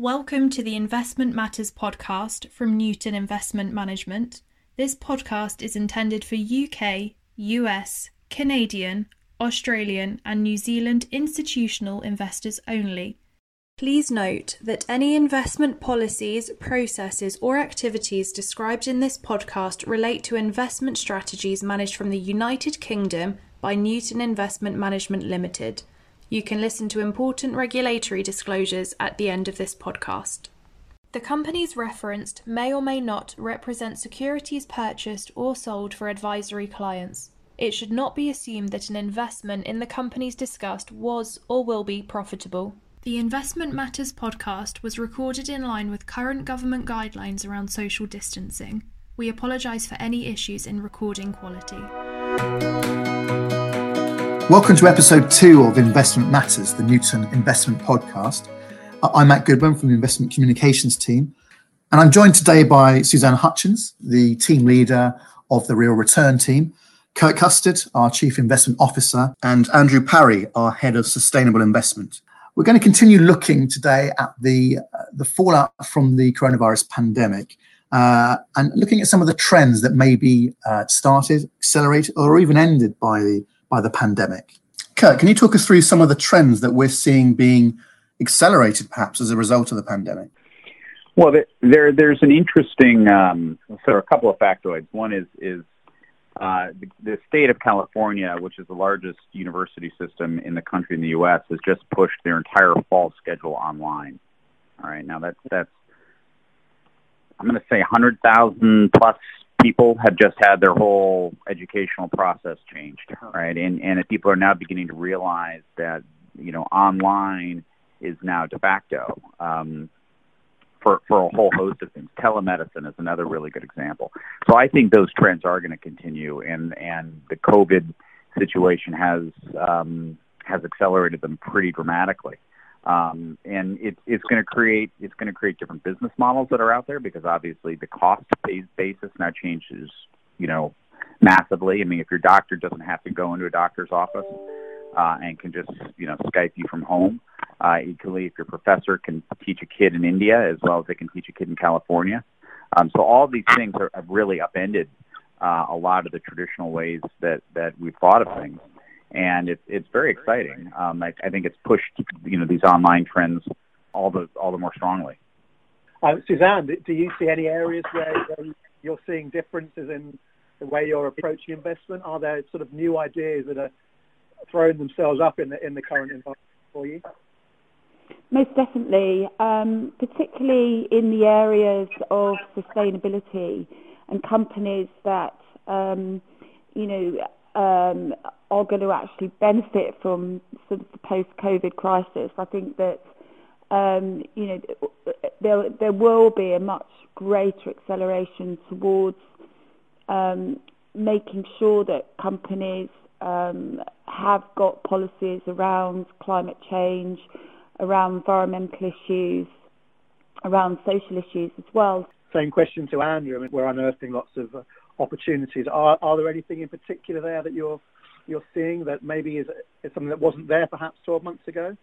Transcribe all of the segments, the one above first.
Welcome to the Investment Matters podcast from Newton Investment Management. This podcast is intended for UK, US, Canadian, Australian, and New Zealand institutional investors only. Please note that any investment policies, processes, or activities described in this podcast relate to investment strategies managed from the United Kingdom by Newton Investment Management Limited. You can listen to important regulatory disclosures at the end of this podcast. The companies referenced may or may not represent securities purchased or sold for advisory clients. It should not be assumed that an investment in the companies discussed was or will be profitable. The Investment Matters podcast was recorded in line with current government guidelines around social distancing. We apologise for any issues in recording quality. Welcome to episode two of Investment Matters, the Newton Investment Podcast. I'm Matt Goodwin from the Investment Communications team, and I'm joined today by Suzanne Hutchins, the team leader of the Real Return team, Curt Custard, our Chief Investment Officer, and Andrew Parry, our Head of Sustainable Investment. We're going to continue looking today at the, uh, the fallout from the coronavirus pandemic uh, and looking at some of the trends that may be uh, started, accelerated, or even ended by the by the pandemic. Curt, can you talk us through some of the trends that we're seeing being accelerated perhaps as a result of the pandemic? Well, there, there's an interesting, um, so a couple of factoids. One is, is uh, the, the, state of California, which is the largest university system in the country in the U.S., has just pushed their entire fall schedule online. All right, now that's that's I'm going to say 100,000 plus people have just had their whole educational process changed, right? And and people are now beginning to realize that you know online is now de facto um, for for a whole host of things. Telemedicine is another really good example. So I think those trends are going to continue, and and the COVID situation has um, has accelerated them pretty dramatically. Um, and it, it's going to create it's going to create different business models that are out there because obviously the cost basis now changes, you know, massively. I mean, if your doctor doesn't have to go into a doctor's office uh, and can just you know Skype you from home, uh, equally if your professor can teach a kid in India as well as they can teach a kid in California. Um, so all these things are, have really upended uh, a lot of the traditional ways that that we've thought of things and it's it's very exciting. Um, I, I think it's pushed you know these online trends all the all the more strongly. Uh, Suzanne, do you see any areas where you're seeing differences in the way you're approaching investment? Are there sort of new ideas that are throwing themselves up in the in the current environment for you? Most definitely, um, particularly in the areas of sustainability and companies that um, you know um, are going to actually benefit from sort of the post-COVID crisis. I think that um, you know there there will be a much greater acceleration towards um, making sure that companies um, have got policies around climate change, around environmental issues, around social issues as well. Same question to Andrew. I mean, we're unearthing lots of uh, opportunities. Are, are there anything in particular there that you're you're seeing that maybe is, is something that wasn't there perhaps 12 months ago?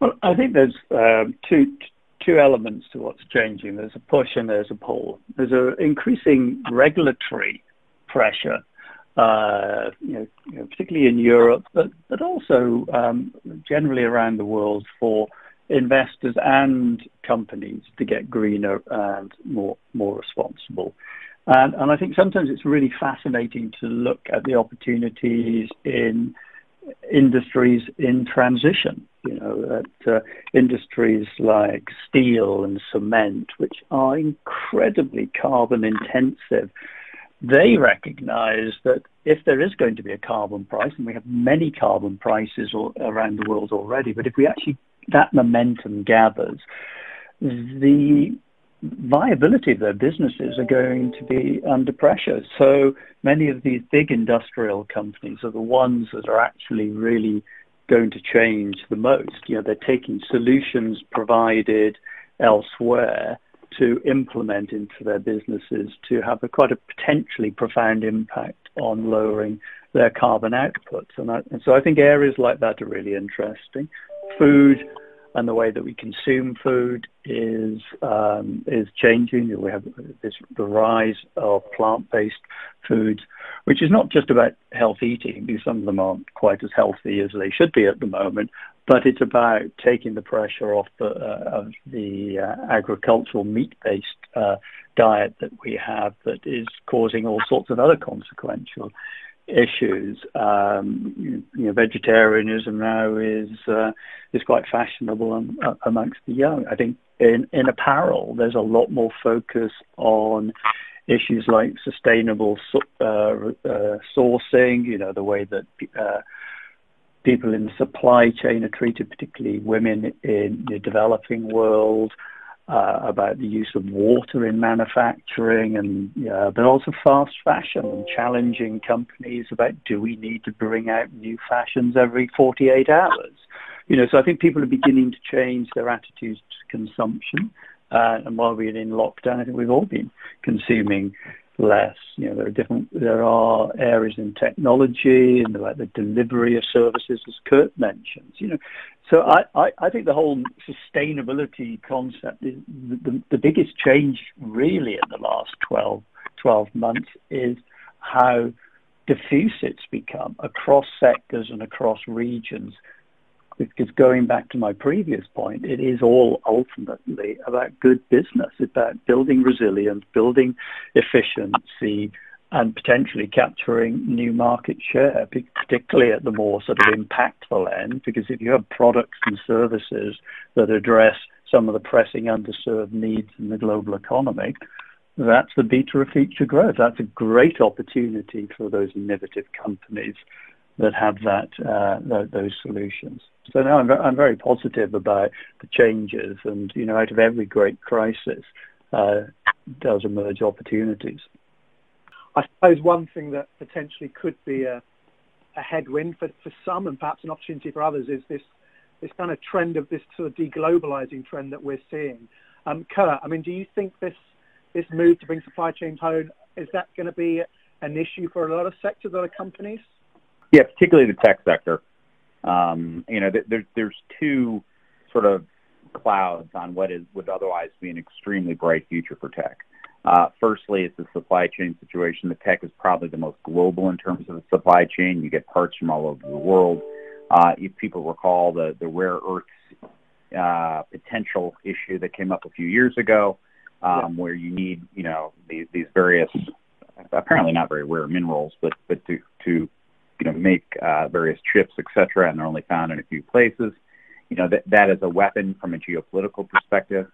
Well, I think there's um, two two elements to what's changing. There's a push and there's a pull. There's an increasing regulatory pressure, uh, you, know, you, know, particularly in Europe, but but also um, generally around the world for investors and companies to get greener and more more responsible. And, and I think sometimes it's really fascinating to look at the opportunities in industries in transition. You know, at uh, industries like steel and cement, which are incredibly carbon intensive. They recognize that if there is going to be a carbon price, and we have many carbon prices all, around the world already, but if we actually that momentum gathers, the viability of their businesses are going to be under pressure. So many of these big industrial companies are the ones that are actually really going to change the most. You know, they're taking solutions provided elsewhere to implement into their businesses to have a quite a potentially profound impact on lowering their carbon outputs. And, I, and so I think areas like that are really interesting. Food, and the way that we consume food is um, is changing. We have this the rise of plant-based foods, which is not just about health eating, because some of them aren't quite as healthy as they should be at the moment, but it's about taking the pressure off the, uh, of the uh, agricultural meat-based uh, diet that we have that is causing all sorts of other consequential issues. Um, you, know, vegetarianism now is uh, is quite fashionable um, amongst the young. I think in in apparel, there's a lot more focus on issues like sustainable uh, uh, sourcing. You know, the way that uh, people in the supply chain are treated, particularly women in the developing world uh, about the use of water in manufacturing, and uh, but also fast fashion and challenging companies about do we need to bring out new fashions every 48 hours? You know, so I think people are beginning to change their attitudes to consumption. Uh, and while we're in lockdown, I think we've all been consuming less. You know, there are different, there are areas in technology and the, the delivery of services, as Curt mentions. You know, so I, I, I think the whole sustainability concept is the, the, the biggest change really in the last 12, 12 months is how diffuse it's become across sectors and across regions because going back to my previous point, it is all ultimately about good business, about building resilience, building efficiency, and potentially capturing new market share, particularly at the more sort of impactful end. Because if you have products and services that address some of the pressing underserved needs in the global economy, that's the beta of future growth. That's a great opportunity for those innovative companies that have that uh, those solutions. So now I'm, I'm very positive about the changes, and you know, out of every great crisis, uh, does emerge opportunities. I suppose one thing that potentially could be a, a headwind for, for some, and perhaps an opportunity for others, is this this kind of trend of this sort of deglobalizing trend that we're seeing. Um, I mean, do you think this this move to bring supply chains home is that going to be an issue for a lot of sectors, a lot of companies? Yeah, particularly the tech sector. Um, you know, there's there's two sort of clouds on what is would otherwise be an extremely bright future for tech. Uh, firstly, it's the supply chain situation. The tech is probably the most global in terms of the supply chain. You get parts from all over the world. Uh, if people recall the the rare earths uh, potential issue that came up a few years ago, um, yeah. where you need you know these, these various apparently not very rare minerals, but but to to you know, make uh, various chips, et cetera, and they're only found in a few places. You know, that, that is a weapon from a geopolitical perspective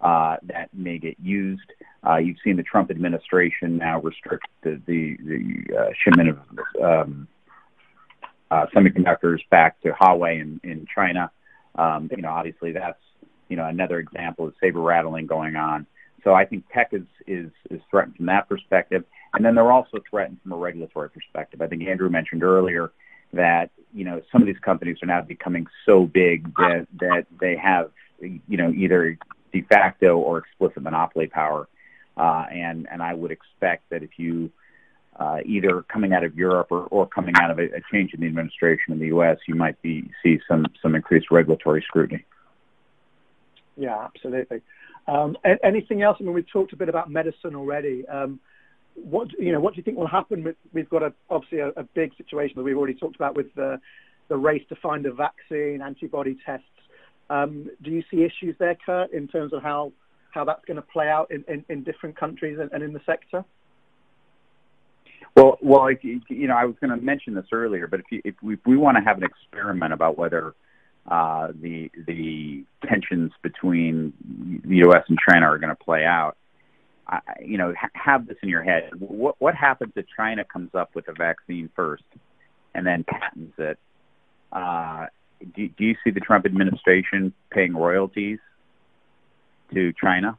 uh, that may get used. Uh, you've seen the Trump administration now restrict the, the, the uh, shipment of um, uh, semiconductors back to Huawei in, in China. Um, you know, obviously that's, you know, another example of saber rattling going on. So I think tech is, is, is threatened from that perspective. And then they're also threatened from a regulatory perspective. I think Andrew mentioned earlier that, you know, some of these companies are now becoming so big that, that they have, you know, either de facto or explicit monopoly power. Uh, and, and I would expect that if you, uh, either coming out of Europe or, or coming out of a, a change in the administration in the U.S., you might be see some some increased regulatory scrutiny. Yeah, absolutely. Um, anything else? I mean, we've talked a bit about medicine already. Um, what you know, what do you think will happen? We've got a, obviously a, a, big situation that we've already talked about with the, the race to find a vaccine, antibody tests. Um, do you see issues there, Curt, in terms of how how that's going to play out in, in, in different countries and, and in the sector? Well, well, you know, I was going to mention this earlier, but if, you, if we, if we want to have an experiment about whether uh, the the tensions between the U.S. and China are going to play out. You know, ha- have this in your head. What what happens if China comes up with a vaccine first and then patents it? Uh, do, do you see the Trump administration paying royalties to China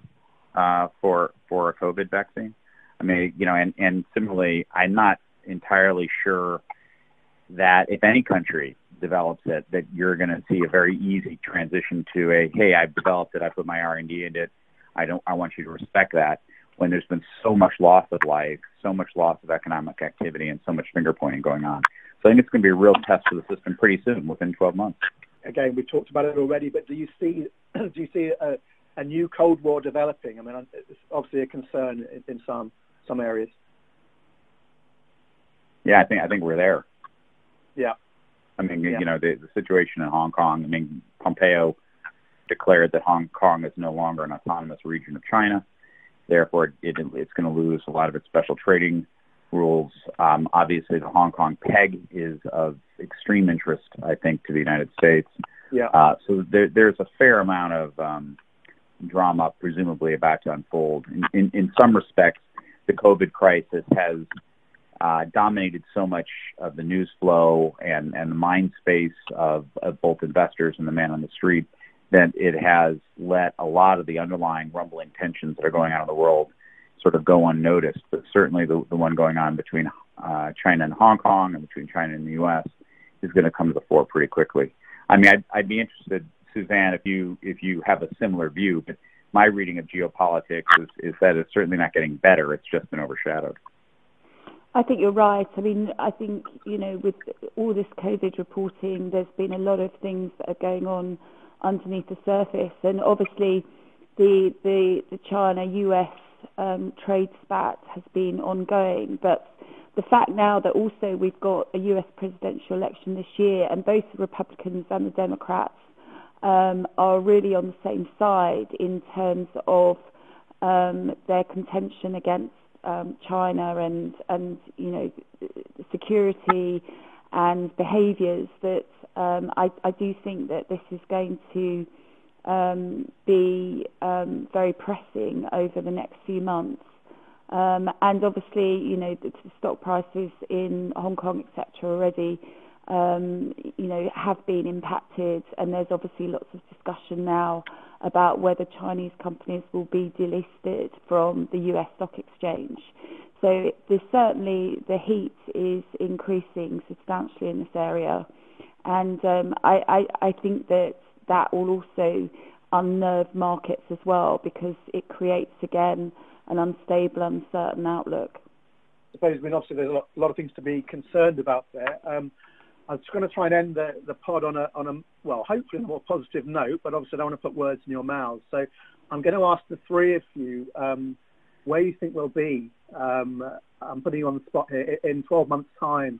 uh, for for a COVID vaccine? I mean, you know, and and similarly, I'm not entirely sure that if any country develops it, that you're going to see a very easy transition to a, hey, I've developed it, I put my R&D into it, I don't, I want you to respect that. When there's been so much loss of life, so much loss of economic activity, and so much finger pointing going on. So I think it's going to be a real test for the system pretty soon, within 12 months. again, we've talked about it already, but do you see do you see a, a new Cold War developing? I mean, it's obviously a concern in, in some some areas. Yeah, I think I think we're there. Yeah. I mean, yeah. you know, the, the situation in Hong Kong. I mean, Pompeo declared that Hong Kong is no longer an autonomous region of China. Therefore, it, it's going to lose a lot of its special trading rules. Um, obviously, the Hong Kong peg is of extreme interest, I think, to the United States. Yeah. Uh, so there, there's a fair amount of um, drama, presumably, about to unfold. In, in, in some respects, the COVID crisis has uh, dominated so much of the news flow and, and the mind space of, of both investors and the man on the street that it has let a lot of the underlying rumbling tensions that are going on in the world sort of go unnoticed. But certainly the, the one going on between uh, China and Hong Kong and between China and the U.S. is going to come to the fore pretty quickly. I mean, I'd, I'd be interested, Suzanne, if you if you have a similar view. But my reading of geopolitics is, is that it's certainly not getting better; it's just been overshadowed. I think you're right. I mean, I think, you know, with all this COVID reporting, there's been a lot of things that are going on underneath the surface. And obviously, the, the, the China-US um, trade spat has been ongoing. But the fact now that also we've got a US presidential election this year and both the Republicans and the Democrats um, are really on the same side in terms of um, their contention against um, China and and you know security and behaviours that um, I, I do think that this is going to um, be um, very pressing over the next few months. Um, and obviously, you know, the, the stock prices in Hong Kong, etc., already, um, you know, have been impacted, and there's obviously lots of discussion now about whether Chinese companies will be delisted from the US stock exchange. So there's certainly the heat is increasing substantially in this area, and um, I, I, I think that that will also unnerve markets as well because it creates again an unstable, uncertain outlook. I suppose, I mean, obviously there's a lot, a lot of things to be concerned about there. Um, I was going to try and end the, the pod on a, on a, well, hopefully a more positive note, but obviously I don't want to put words in your mouths. So I'm going to ask the three of you um, where do you think we'll be. Um, I'm putting you on the spot here. In 12 months' time,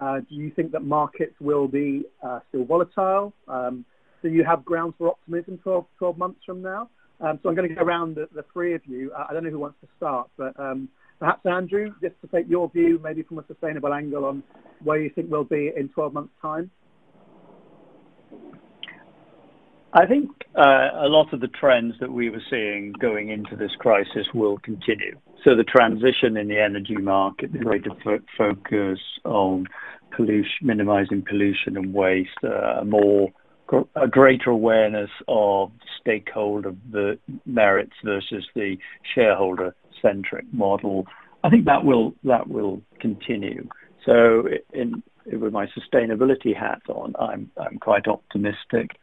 uh, do you think that markets will be uh, still volatile? Um, do you have grounds for optimism 12, 12 months from now? Um, so I'm going to go around the, the three of you. I don't know who wants to start, but um, Perhaps, Andrew, just to take your view, maybe from a sustainable angle on where you think we'll be in 12 months' time. I think uh, a lot of the trends that we were seeing going into this crisis will continue. So the transition in the energy market, the greater fo- focus on pollution, minimizing pollution and waste, uh, more a greater awareness of stakeholder merits versus the shareholder centric model. I think that will that will continue. So with my sustainability hat on, I'm I'm quite optimistic.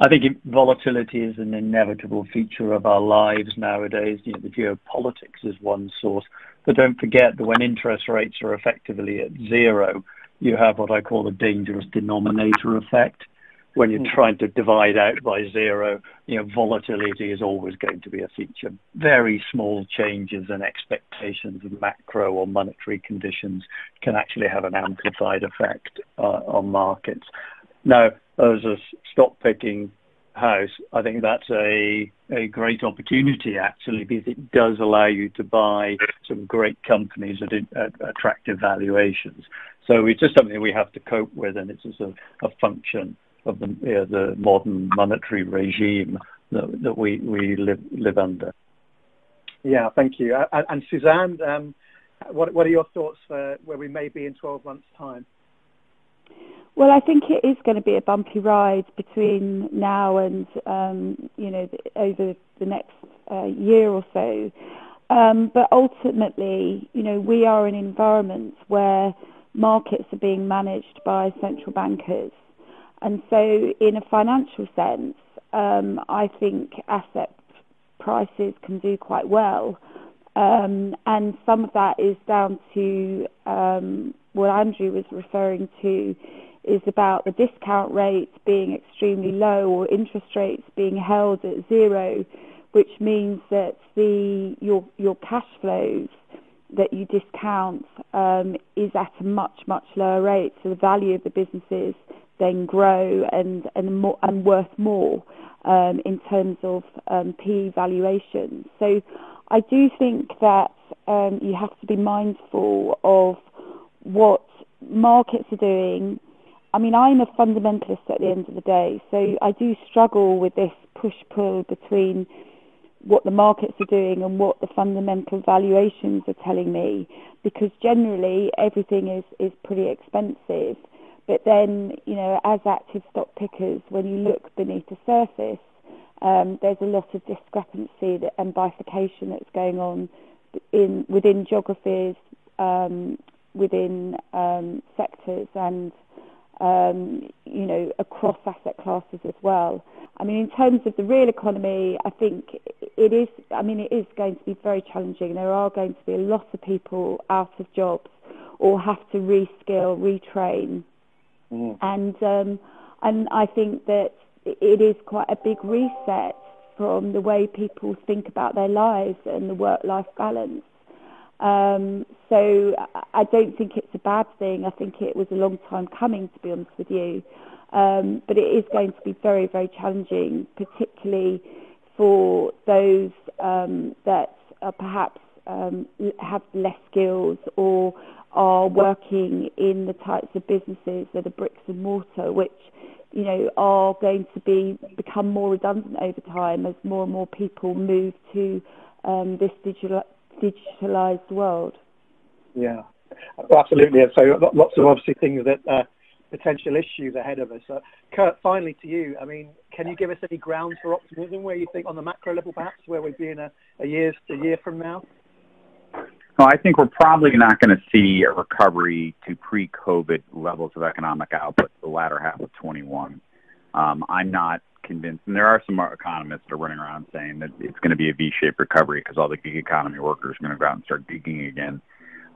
I think volatility is an inevitable feature of our lives nowadays. You know, the geopolitics is one source, but don't forget that when interest rates are effectively at zero, you have what I call the dangerous denominator effect when you're hmm. trying to divide out by zero, you know, volatility is always going to be a feature. Very small changes in expectations of macro or monetary conditions can actually have an amplified effect uh, on markets. Now, as a stock picking house, I think that's a a great opportunity actually because it does allow you to buy some great companies at, at attractive valuations. So it's just something we have to cope with, and it's just a, a function of the, uh, the modern monetary regime that, that we, we live, live under. Yeah, thank you. Uh, and Suzanne, um, what, what are your thoughts for where we may be in 12 months' time? Well, I think it is going to be a bumpy ride between now and um, you know over the next uh, year or so. Um, but ultimately, you know, we are in environments where markets are being managed by central bankers, and so, in a financial sense, um, I think asset prices can do quite well. Um, and some of that is down to um, what Andrew was referring to is about the discount rates being extremely low or interest rates being held at zero, which means that the your your cash flows that you discount um, is at a much much lower rate, so the value of the businesses then grow and and more and worth more um, in terms of um, P valuations. So I do think that um, you have to be mindful of what markets are doing. I mean, I'm a fundamentalist at the end of the day, so I do struggle with this push pull between what the markets are doing and what the fundamental valuations are telling me, because generally everything is, is pretty expensive. But then, you know, as active stock pickers, when you look beneath the surface, um, there's a lot of discrepancy that, and bifurcation that's going on in within geographies, um, within um, sectors, and um, you know across asset classes as well. I mean, in terms of the real economy, I think it is. I mean, it is going to be very challenging. There are going to be a lot of people out of jobs or have to reskill, retrain, mm. and um, and I think that it is quite a big reset from the way people think about their lives and the work-life balance. Um, so I don't think it's a bad thing. I think it was a long time coming, to be honest with you. Um, but it is going to be very, very challenging, particularly for those um, that are perhaps um, have less skills or are working in the types of businesses that are bricks and mortar, which you know, are going to be become more redundant over time as more and more people move to um, this digital, digitalized world. Yeah, absolutely. And so lots of obviously things that uh, potential issues ahead of us. Uh, Curt, finally to you. I mean, can you give us any grounds for optimism where you think on the macro level, perhaps, where we'd be in a, a year a year from now? No, I think we're probably not going to see a recovery to pre-COVID levels of economic output the latter half of 21. Um, I'm not convinced, and there are some economists that are running around saying that it's going to be a V-shaped recovery because all the gig economy workers are going to go out and start digging again.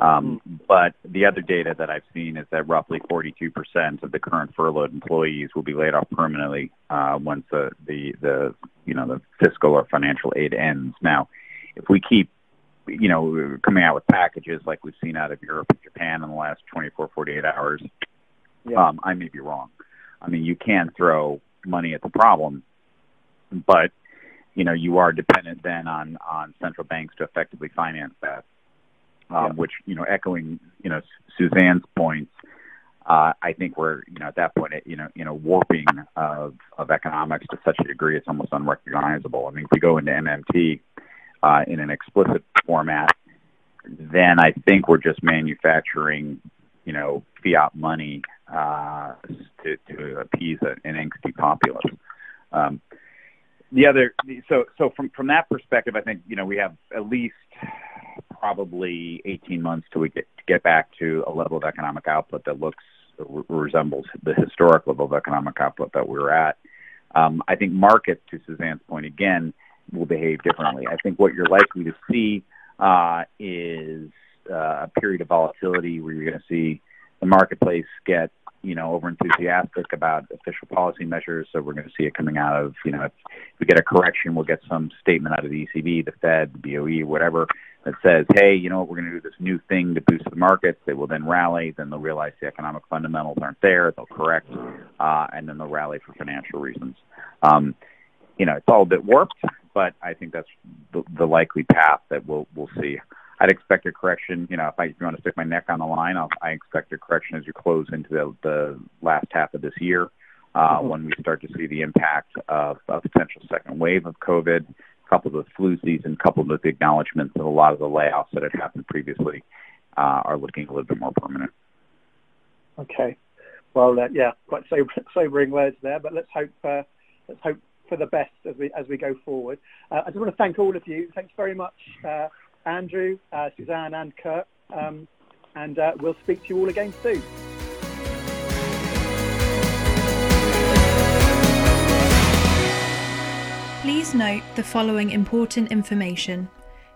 Um, mm-hmm. but the other data that I've seen is that roughly 42% of the current furloughed employees will be laid off permanently uh, once the, the the you know the fiscal or financial aid ends. Now, if we keep you know, coming out with packages like we've seen out of Europe and Japan in the last 24, 48 hours, yeah. um, I may be wrong. I mean, you can throw money at the problem, but you know, you are dependent then on on central banks to effectively finance that. Um, yeah. Which you know, echoing you know Suzanne's points, uh, I think we're you know at that point you know in a warping of of economics to such a degree it's almost unrecognizable. I mean, if we go into MMT uh, in an explicit format, then I think we're just manufacturing, you know, fiat money uh, to, to appease an angsty populace. Um, the other, so so from from that perspective, I think you know we have at least probably 18 months till we get to get back to a level of economic output that looks resembles the historic level of economic output that we were at. Um, I think markets, to Suzanne's point again, will behave differently. I think what you're likely to see uh, is uh, a period of volatility where you're going to see the marketplace get you know over enthusiastic about official policy measures. So we're going to see it coming out of you know if we get a correction, we'll get some statement out of the ECB, the Fed, the BOE, whatever that says, hey, you know what, we're going to do this new thing to boost the markets. They will then rally. Then they'll realize the economic fundamentals aren't there. They'll correct, uh, and then they'll rally for financial reasons. Um, you know, it's all a bit warped, but I think that's the, the likely path that we'll we'll see. I'd expect a correction. You know, if I if you want to stick my neck on the line, I'll, I expect a correction as you close into the, the last half of this year, uh, mm-hmm. when we start to see the impact of a potential second wave of COVID, coupled with flu season, coupled with the acknowledgement that a lot of the layoffs that had happened previously uh, are looking a little bit more permanent. Okay. Well, uh, yeah, quite sobering words there, but let's hope uh, let's hope for the best as we as we go forward. Uh, I just want to thank all of you. Thanks very much, uh, Andrew, uh, Suzanne, and Curt. Um, and uh, we'll speak to you all again soon. Please note the following important information.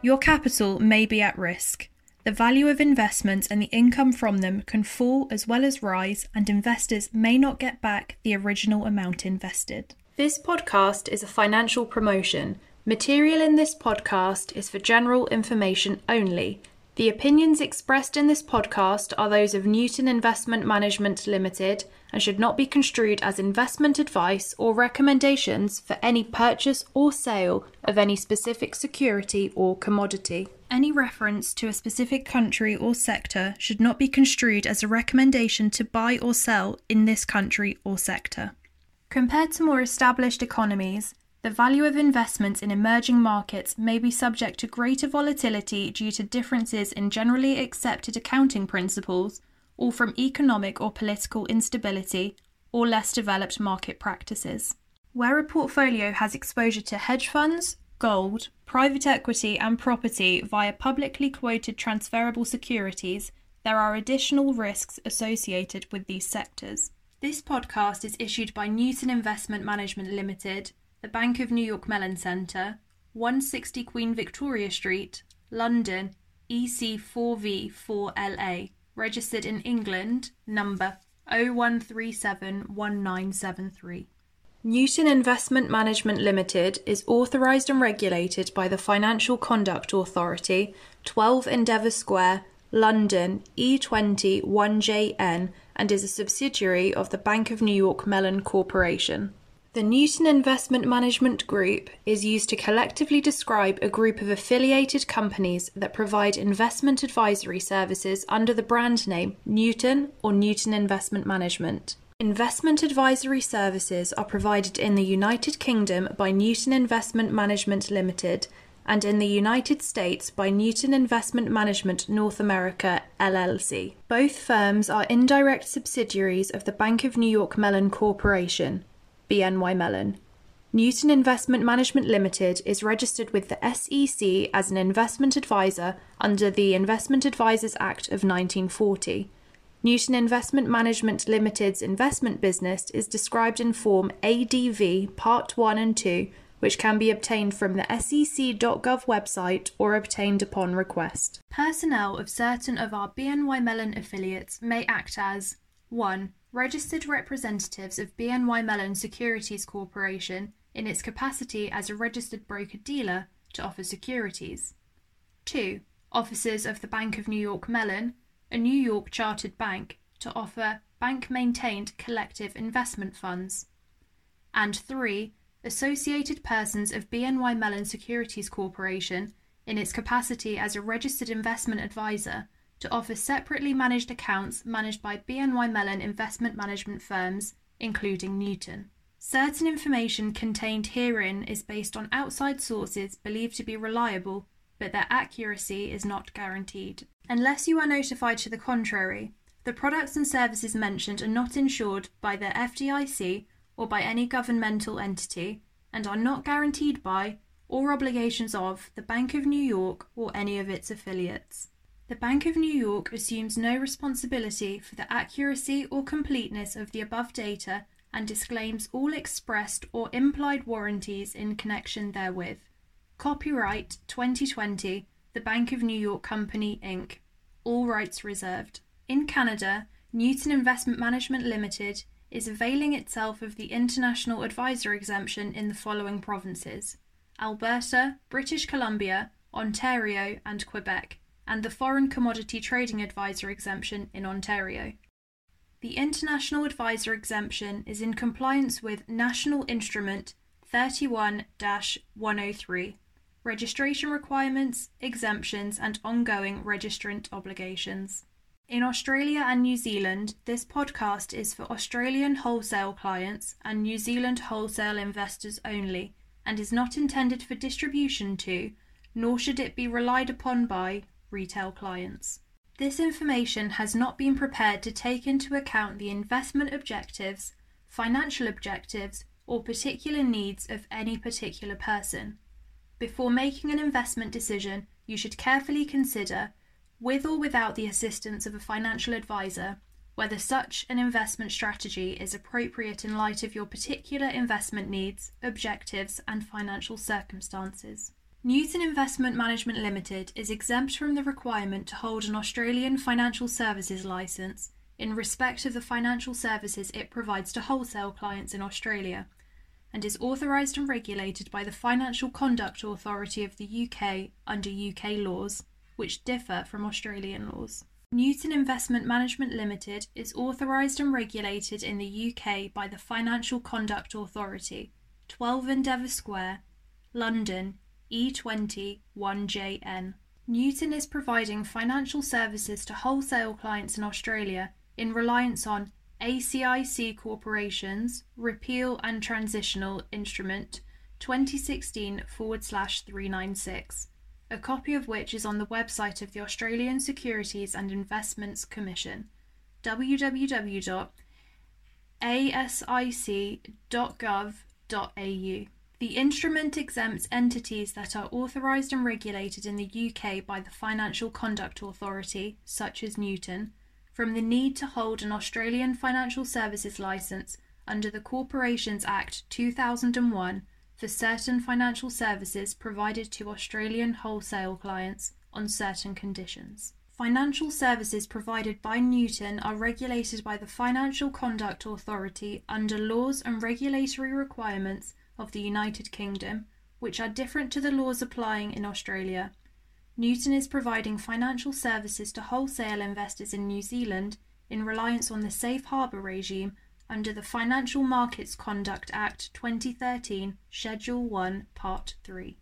Your capital may be at risk. The value of investments and the income from them can fall as well as rise, and investors may not get back the original amount invested. This podcast is a financial promotion. Material in this podcast is for general information only. The opinions expressed in this podcast are those of Newton Investment Management Limited and should not be construed as investment advice or recommendations for any purchase or sale of any specific security or commodity. Any reference to a specific country or sector should not be construed as a recommendation to buy or sell in this country or sector. Compared to more established economies, the value of investments in emerging markets may be subject to greater volatility due to differences in generally accepted accounting principles or from economic or political instability or less developed market practices. Where a portfolio has exposure to hedge funds, gold, private equity, and property via publicly quoted transferable securities, there are additional risks associated with these sectors. This podcast is issued by Newton Investment Management Limited the Bank of New York Mellon Centre, 160 Queen Victoria Street, London, EC4V4LA, registered in England, number 01371973. Newton Investment Management Limited is authorised and regulated by the Financial Conduct Authority, 12 Endeavour Square, London, E20 1JN, and is a subsidiary of the Bank of New York Mellon Corporation. The Newton Investment Management Group is used to collectively describe a group of affiliated companies that provide investment advisory services under the brand name Newton or Newton Investment Management. Investment advisory services are provided in the United Kingdom by Newton Investment Management Limited and in the United States by Newton Investment Management North America LLC. Both firms are indirect subsidiaries of the Bank of New York Mellon Corporation. BNY Mellon. Newton Investment Management Limited is registered with the SEC as an investment advisor under the Investment Advisors Act of 1940. Newton Investment Management Limited's investment business is described in Form ADV Part 1 and 2, which can be obtained from the sec.gov website or obtained upon request. Personnel of certain of our BNY Mellon affiliates may act as 1 registered representatives of BNY Mellon Securities Corporation in its capacity as a registered broker dealer to offer securities. 2. Officers of the Bank of New York Mellon, a New York chartered bank, to offer bank maintained collective investment funds. And 3. Associated persons of BNY Mellon Securities Corporation in its capacity as a registered investment advisor to offer separately managed accounts managed by BNY Mellon investment management firms, including Newton. Certain information contained herein is based on outside sources believed to be reliable, but their accuracy is not guaranteed. Unless you are notified to the contrary, the products and services mentioned are not insured by the FDIC or by any governmental entity and are not guaranteed by or obligations of the Bank of New York or any of its affiliates. The Bank of New York assumes no responsibility for the accuracy or completeness of the above data and disclaims all expressed or implied warranties in connection therewith. Copyright 2020, The Bank of New York Company, Inc. All rights reserved. In Canada, Newton Investment Management Limited is availing itself of the International Advisor exemption in the following provinces Alberta, British Columbia, Ontario, and Quebec and the Foreign Commodity Trading Advisor exemption in Ontario. The International Advisor exemption is in compliance with National Instrument 31 103, registration requirements, exemptions, and ongoing registrant obligations. In Australia and New Zealand, this podcast is for Australian wholesale clients and New Zealand wholesale investors only and is not intended for distribution to, nor should it be relied upon by, retail clients. This information has not been prepared to take into account the investment objectives, financial objectives, or particular needs of any particular person. Before making an investment decision, you should carefully consider, with or without the assistance of a financial advisor, whether such an investment strategy is appropriate in light of your particular investment needs, objectives, and financial circumstances. Newton Investment Management Limited is exempt from the requirement to hold an Australian financial services licence in respect of the financial services it provides to wholesale clients in Australia and is authorised and regulated by the Financial Conduct Authority of the UK under UK laws, which differ from Australian laws. Newton Investment Management Limited is authorised and regulated in the UK by the Financial Conduct Authority, 12 Endeavour Square, London, E20 1JN. Newton is providing financial services to wholesale clients in Australia in reliance on ASIC Corporation's Repeal and Transitional Instrument 2016 forward slash 396, a copy of which is on the website of the Australian Securities and Investments Commission, www.asic.gov.au. The instrument exempts entities that are authorised and regulated in the UK by the Financial Conduct Authority, such as Newton, from the need to hold an Australian financial services licence under the Corporations Act 2001 for certain financial services provided to Australian wholesale clients on certain conditions. Financial services provided by Newton are regulated by the Financial Conduct Authority under laws and regulatory requirements of the United Kingdom, which are different to the laws applying in Australia. Newton is providing financial services to wholesale investors in New Zealand in reliance on the safe harbour regime under the Financial Markets Conduct Act 2013, Schedule 1, Part 3.